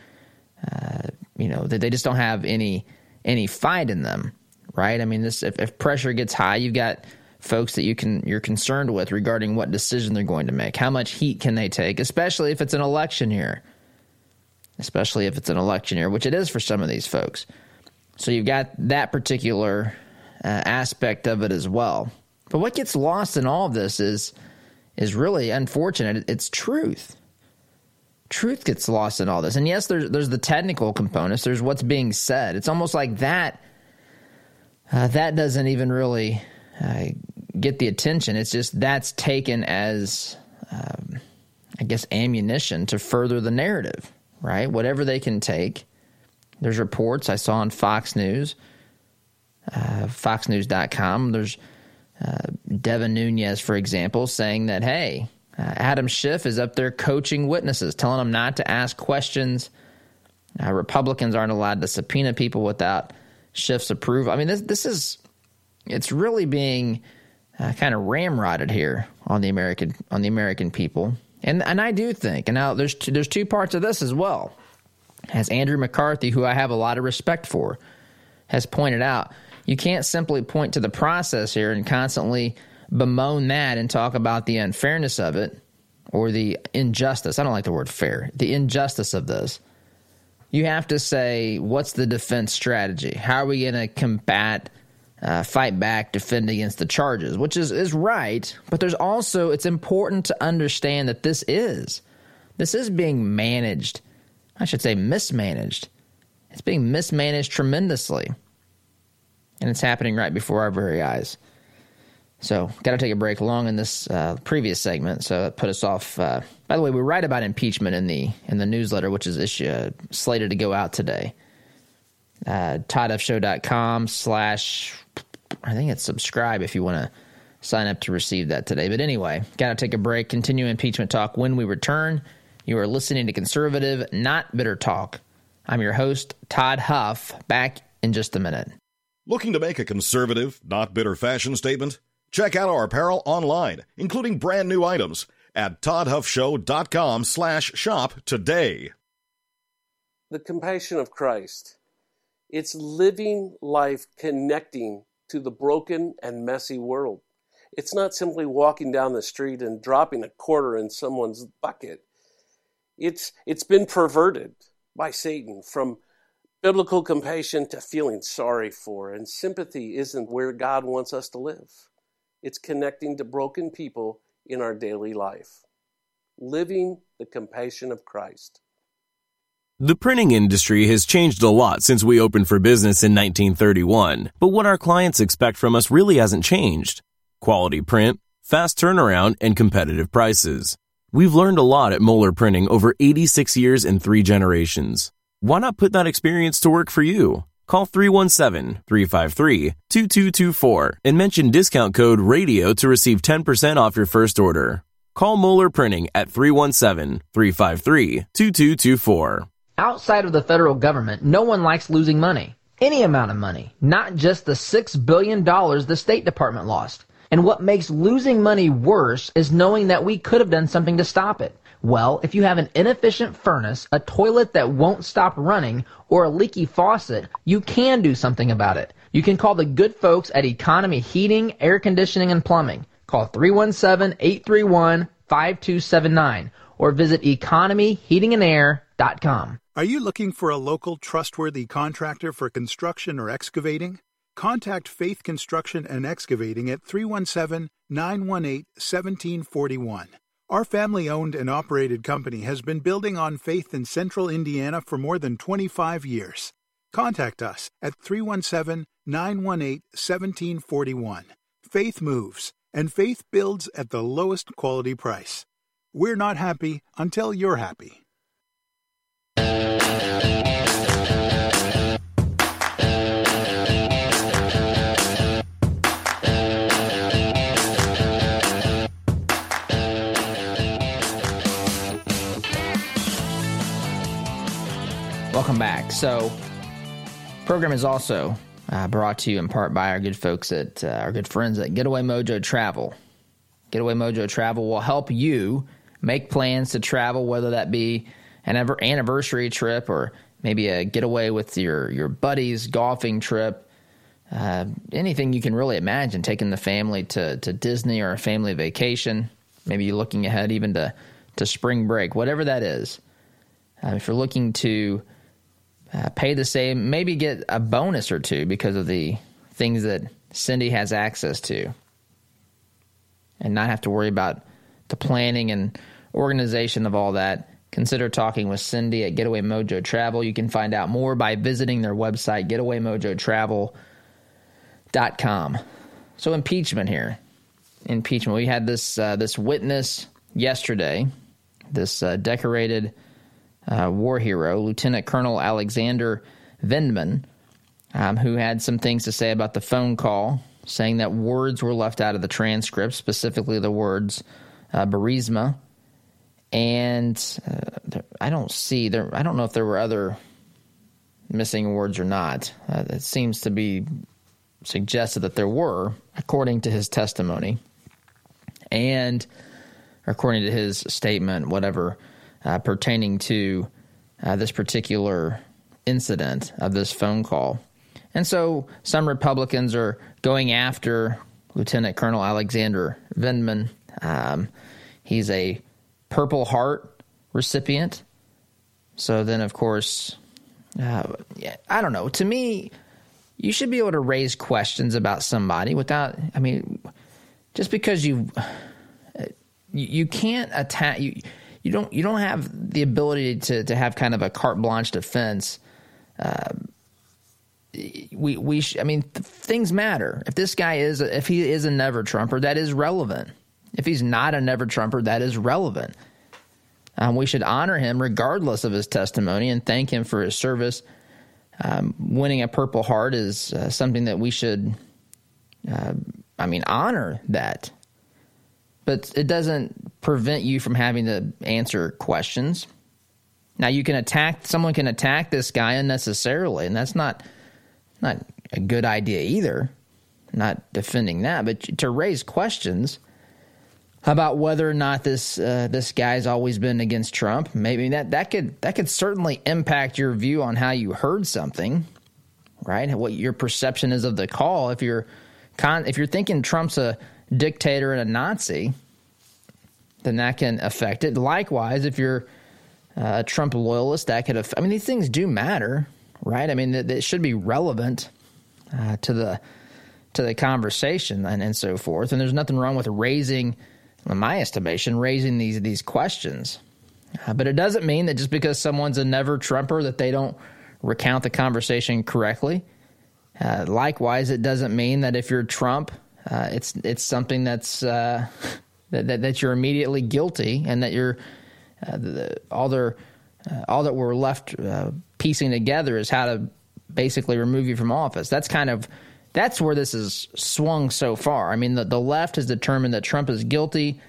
uh, you know, that they just don't have any any fight in them, right? I mean, this if, if pressure gets high, you've got folks that you can you're concerned with regarding what decision they're going to make. How much heat can they take, especially if it's an election year? Especially if it's an election year, which it is for some of these folks. So you've got that particular uh, aspect of it as well. But what gets lost in all of this is is really unfortunate. It's truth. Truth gets lost in all this. And yes, there's there's the technical components. There's what's being said. It's almost like that uh, that doesn't even really uh, get the attention. It's just that's taken as um, I guess ammunition to further the narrative, right? Whatever they can take. There's reports I saw on Fox News, uh, FoxNews.com. There's uh, Devin Nunes, for example, saying that, hey, uh, Adam Schiff is up there coaching witnesses, telling them not to ask questions. Uh, Republicans aren't allowed to subpoena people without Schiff's approval. I mean, this this is it's really being uh, kind of ramrodded here on the American on the American people, and and I do think, and now there's two, there's two parts of this as well, as Andrew McCarthy, who I have a lot of respect for, has pointed out you can't simply point to the process here and constantly bemoan that and talk about the unfairness of it or the injustice. I don't like the word fair, the injustice of this. You have to say, what's the defense strategy? How are we going to combat, uh, fight back, defend against the charges? Which is, is right, but there's also, it's important to understand that this is, this is being managed. I should say mismanaged. It's being mismanaged tremendously and it's happening right before our very eyes. So, got to take a break long in this uh, previous segment, so that put us off. Uh, by the way, we write about impeachment in the in the newsletter, which is issue, uh, slated to go out today. Uh, ToddHuffShow.com slash, I think it's subscribe if you want to sign up to receive that today. But anyway, got to take a break. Continue impeachment talk when we return. You are listening to Conservative, Not Bitter Talk. I'm your host, Todd Huff, back in just a minute. Looking to make a conservative, not bitter fashion statement? Check out our apparel online, including brand new items at toddhuffshow.com slash shop today. The compassion of Christ It's living life connecting to the broken and messy world. It's not simply walking down the street and dropping a quarter in someone's bucket. It's, it's been perverted by Satan from biblical compassion to feeling sorry for. And sympathy isn't where God wants us to live, it's connecting to broken people in our daily life. Living the compassion of Christ. The printing industry has changed a lot since we opened for business in 1931, but what our clients expect from us really hasn't changed. Quality print, fast turnaround, and competitive prices. We've learned a lot at Moeller Printing over 86 years and three generations. Why not put that experience to work for you? Call 317-353-2224 and mention discount code RADIO to receive 10% off your first order. Call Moeller Printing at 317-353-2224. Outside of the federal government, no one likes losing money. Any amount of money, not just the $6 billion the State Department lost. And what makes losing money worse is knowing that we could have done something to stop it. Well, if you have an inefficient furnace, a toilet that won't stop running, or a leaky faucet, you can do something about it. You can call the good folks at Economy Heating, Air Conditioning, and Plumbing. Call 317-831-5279 or visit economyheatingandair.com. Are you looking for a local, trustworthy contractor for construction or excavating? Contact Faith Construction and Excavating at 317 918 1741. Our family owned and operated company has been building on faith in central Indiana for more than 25 years. Contact us at 317 918 1741. Faith moves, and faith builds at the lowest quality price. We're not happy until you're happy. Welcome back. So, program is also uh, brought to you in part by our good folks at uh, our good friends at Getaway Mojo Travel. Getaway Mojo Travel will help you make plans to travel, whether that be an anniversary trip or maybe a getaway with your your buddies, golfing trip, uh, anything you can really imagine. Taking the family to to Disney or a family vacation. Maybe you're looking ahead even to to spring break, whatever that is. Uh, if you're looking to uh, pay the same, maybe get a bonus or two because of the things that Cindy has access to, and not have to worry about the planning and organization of all that. Consider talking with Cindy at Getaway Mojo Travel. You can find out more by visiting their website, getawaymojotravel.com. So impeachment here, impeachment. We had this uh, this witness yesterday, this uh, decorated uh, war hero, Lieutenant Colonel Alexander Vindman, um, who had some things to say about the phone call, saying that words were left out of the transcript, specifically the words uh, Burisma. And uh, I don't see there. I don't know if there were other missing words or not. Uh, it seems to be suggested that there were, according to his testimony, and according to his statement, whatever uh, pertaining to uh, this particular incident of this phone call. And so some Republicans are going after Lieutenant Colonel Alexander Vindman. Um, he's a Purple Heart recipient. So then, of course, uh, I don't know. To me, you should be able to raise questions about somebody without, I mean, just because you you can't attack you you don't you don't have the ability to to have kind of a carte blanche defense. Uh, we we sh- I mean th- things matter. If this guy is if he is a never Trumper, that is relevant. If he's not a never Trumper, that is relevant. Um, we should honor him regardless of his testimony and thank him for his service. Um, winning a Purple Heart is uh, something that we should, uh, I mean, honor that but it doesn't prevent you from having to answer questions. Now you can attack someone can attack this guy unnecessarily, and that's not not a good idea either. Not defending that, but to raise questions about whether or not this uh, this guy's always been against Trump, maybe that that could that could certainly impact your view on how you heard something. right? What your perception is of the call. If you're con- if you're thinking Trump's a dictator and a Nazi, then that can affect it. Likewise, if you're a Trump loyalist, that could affect. I mean, these things do matter, right? I mean, it should be relevant uh, to the to the conversation and, and so forth. And there's nothing wrong with raising, in my estimation, raising these these questions. Uh, but it doesn't mean that just because someone's a never Trumper that they don't recount the conversation correctly. Uh, likewise, it doesn't mean that if you're Trump, uh, it's it's something that's uh, that, that, that you're immediately guilty and that you're uh, the, all their uh, all that we're left uh, piecing together is how to basically remove you from office. That's kind of that's where this has swung so far. I mean, the, the left has determined that Trump is guilty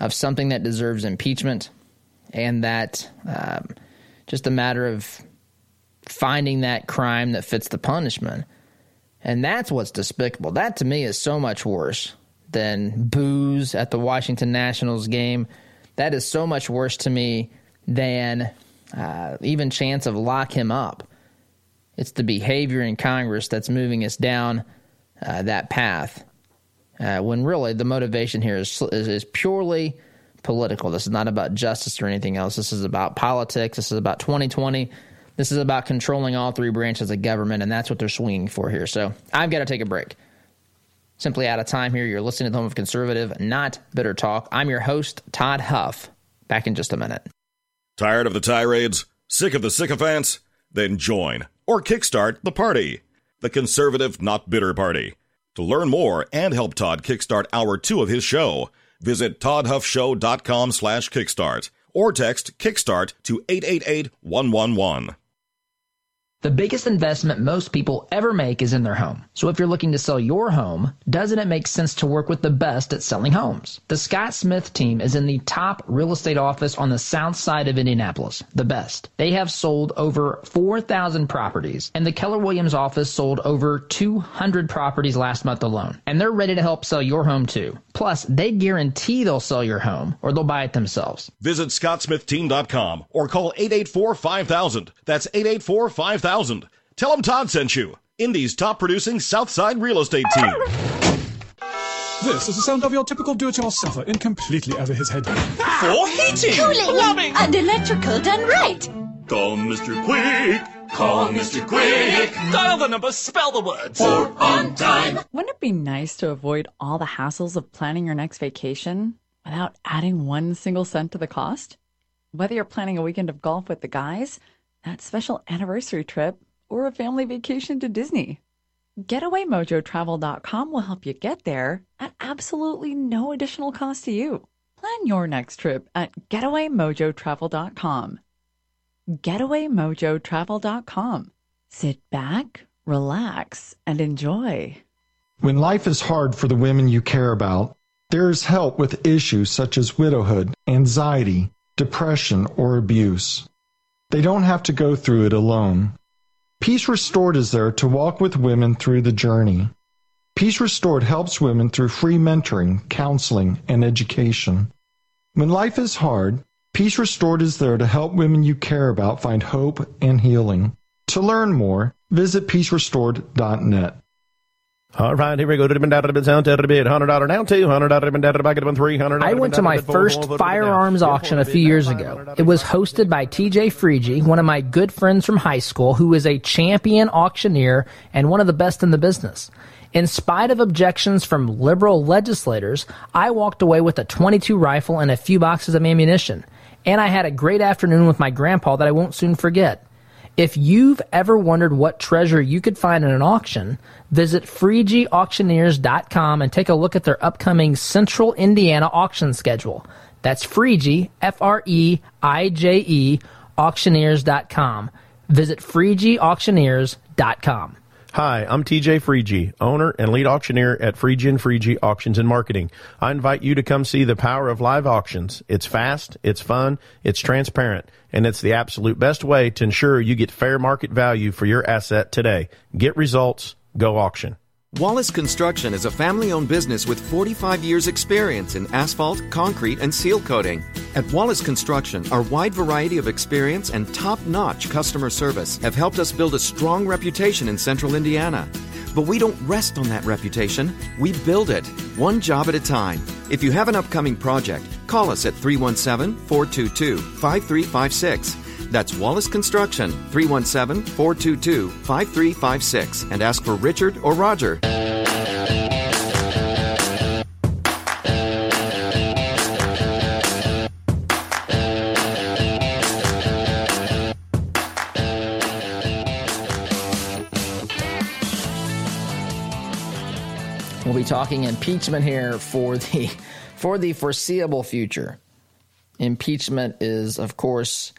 of something that deserves impeachment, and that um, just a matter of finding that crime that fits the punishment. And that's what's despicable. That to me is so much worse than boos at the Washington Nationals game. That is so much worse to me than uh, even chance of lock him up. It's the behavior in Congress that's moving us down uh, that path. Uh, when really the motivation here is, is, is purely political. This is not about justice or anything else. This is about politics. This is about 2020. This is about controlling all three branches of government, and that's what they're swinging for here. So I've got to take a break. Simply out of time here. You're listening to the Home of Conservative, not Bitter Talk. I'm your host, Todd Huff. Back in just a minute. Tired of the tirades? Sick of the sycophants? Then join or kickstart the party. The Conservative Not Bitter Party. To learn more and help Todd kickstart hour two of his show, visit toddhuffshow.com slash kickstart or text kickstart to 888 111. The biggest investment most people ever make is in their home. So if you're looking to sell your home, doesn't it make sense to work with the best at selling homes? The Scott Smith team is in the top real estate office on the south side of Indianapolis, the best. They have sold over 4,000 properties, and the Keller Williams office sold over 200 properties last month alone. And they're ready to help sell your home too. Plus, they guarantee they'll sell your home or they'll buy it themselves. Visit scottsmithteam.com or call 884-5000. That's 884-5000. Tell them Todd sent you. Indy's top producing Southside real estate team. This is the sound of your typical do-it-yourselfer in completely over his head. For heating, Plumbing. and electrical done right. Call Mr. Quick. Call Mr. Quick. Dial the number, spell the words. For on time. Wouldn't it be nice to avoid all the hassles of planning your next vacation without adding one single cent to the cost? Whether you're planning a weekend of golf with the guys, that special anniversary trip, or a family vacation to Disney. GetawayMojoTravel.com will help you get there at absolutely no additional cost to you. Plan your next trip at GetawayMojoTravel.com. GetawayMojoTravel.com. Sit back, relax, and enjoy. When life is hard for the women you care about, there is help with issues such as widowhood, anxiety, depression, or abuse. They don't have to go through it alone. Peace Restored is there to walk with women through the journey. Peace Restored helps women through free mentoring, counseling, and education. When life is hard, Peace Restored is there to help women you care about find hope and healing. To learn more, visit peacerestored.net. All right, here we go. To the down to the sound to the bid. Hundred dollar down two hundred dollar down to back at three hundred. I went to my first firearms auction a few years ago. It was hosted by TJ Freije, one of my good friends from high school, who is a champion auctioneer and one of the best in the business. In spite of objections from liberal legislators, I walked away with a 22 rifle and a few boxes of ammunition. And I had a great afternoon with my grandpa that I won't soon forget. If you've ever wondered what treasure you could find in an auction, visit FreijeAuctioneers.com and take a look at their upcoming Central Indiana auction schedule. That's Freije, F-R-E-I-J-E, auctioneers.com. Visit FreijeAuctioneers.com. Hi, I'm TJ Freije, owner and lead auctioneer at Freije and Freije Auctions and Marketing. I invite you to come see the power of live auctions. It's fast, it's fun, it's transparent, and it's the absolute best way to ensure you get fair market value for your asset today. Get results, go auction. Wallace Construction is a family owned business with 45 years' experience in asphalt, concrete, and seal coating. At Wallace Construction, our wide variety of experience and top notch customer service have helped us build a strong reputation in central Indiana. But we don't rest on that reputation, we build it, one job at a time. If you have an upcoming project, call us at 317 422 5356. That's Wallace Construction, 317 422 5356, and ask for Richard or Roger. We'll be talking impeachment here for the for the foreseeable future. Impeachment is, of course,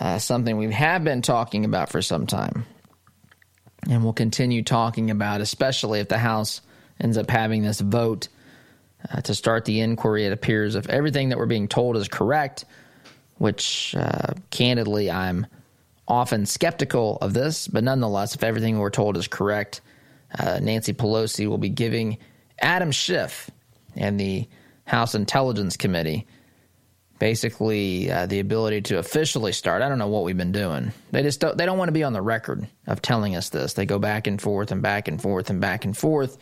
uh, something we have been talking about for some time, and we'll continue talking about, especially if the House ends up having this vote uh, to start the inquiry. It appears if everything that we're being told is correct, which uh, candidly I'm often skeptical of this, but nonetheless, if everything we're told is correct, uh, Nancy Pelosi will be giving Adam Schiff and the House Intelligence Committee basically uh, the ability to officially start. I don't know what we've been doing. They just don't, they don't want to be on the record of telling us this. They go back and forth and back and forth and back and forth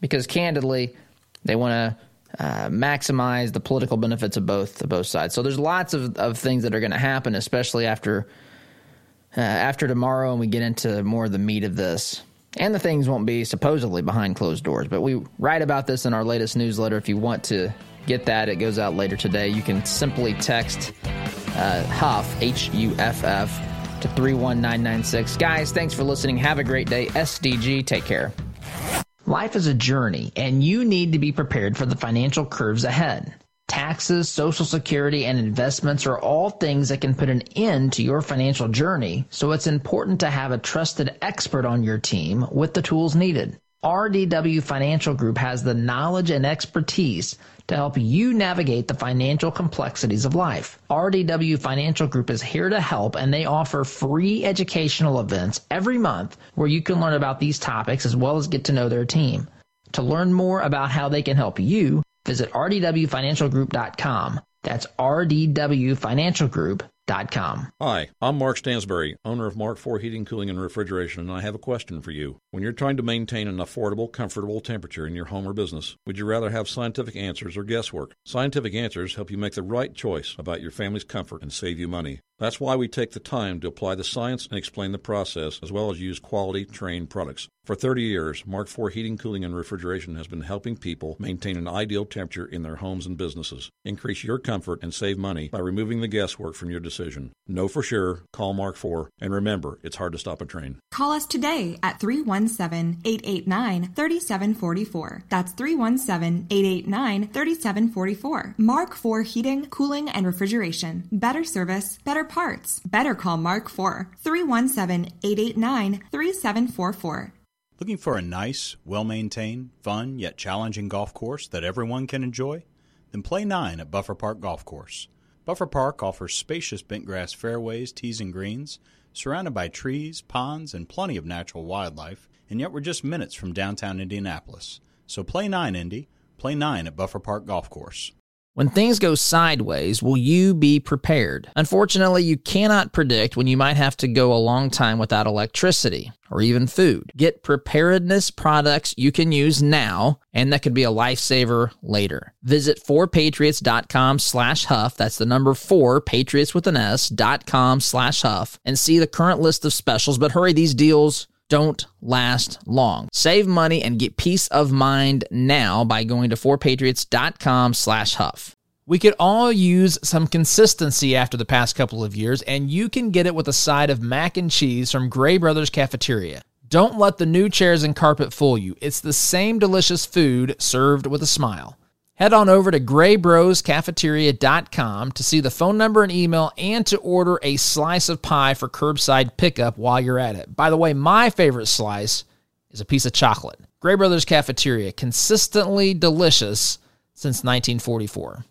because candidly, they want to uh, maximize the political benefits of both of both sides. So there's lots of, of things that are going to happen, especially after uh, after tomorrow, and we get into more of the meat of this. And the things won't be supposedly behind closed doors, but we write about this in our latest newsletter. If you want to get that, it goes out later today. You can simply text uh, Huff H U F F to three one nine nine six. Guys, thanks for listening. Have a great day. SDG, take care. Life is a journey, and you need to be prepared for the financial curves ahead. Taxes, Social Security, and investments are all things that can put an end to your financial journey, so it's important to have a trusted expert on your team with the tools needed. RDW Financial Group has the knowledge and expertise to help you navigate the financial complexities of life. RDW Financial Group is here to help and they offer free educational events every month where you can learn about these topics as well as get to know their team. To learn more about how they can help you, visit rdwfinancialgroup.com. That's rdwfinancialgroup.com. Hi, I'm Mark Stansbury, owner of Mark IV Heating, Cooling, and Refrigeration, and I have a question for you. When you're trying to maintain an affordable, comfortable temperature in your home or business, would you rather have scientific answers or guesswork? Scientific answers help you make the right choice about your family's comfort and save you money. That's why we take the time to apply the science and explain the process, as well as use quality, Trane products. For 30 years, Mark IV Heating, Cooling, and Refrigeration has been helping people maintain an ideal temperature in their homes and businesses. Increase your comfort and save money by removing the guesswork from your decision. Know for sure, call Mark IV, and remember, it's hard to stop a train. Call us today at 317 889 3744. That's 317 889 3744. Mark IV Heating, Cooling, and Refrigeration. Better service, better parts. Better call Mark IV. 317 889 3744. Looking for a nice, well maintained, fun, yet challenging golf course that everyone can enjoy? Then play 9 at Buffer Park Golf Course. Buffer Park offers spacious bentgrass fairways, tees, and greens, surrounded by trees, ponds, and plenty of natural wildlife, and yet we're just minutes from downtown Indianapolis. So play 9, Indy. Play 9 at Buffer Park Golf Course. When things go sideways, will you be prepared? Unfortunately, you cannot predict when you might have to go a long time without electricity or even food. Get preparedness products you can use now and that could be a lifesaver later. Visit 4patriots.com slash huff. That's the number 4, patriots with an S, dot com slash huff and see the current list of specials. But hurry, these deals don't last long. Save money and get peace of mind now by going to 4patriots.com slash huff. We could all use some consistency after the past couple of years, and you can get it with a side of mac and cheese from Gray Brothers Cafeteria. Don't let the new chairs and carpet fool you. It's the same delicious food served with a smile. Head on over to graybroscafeteria.com to see the phone number and email and to order a slice of pie for curbside pickup while you're at it. By the way, my favorite slice is a piece of chocolate. Gray Brothers Cafeteria, consistently delicious since 1944.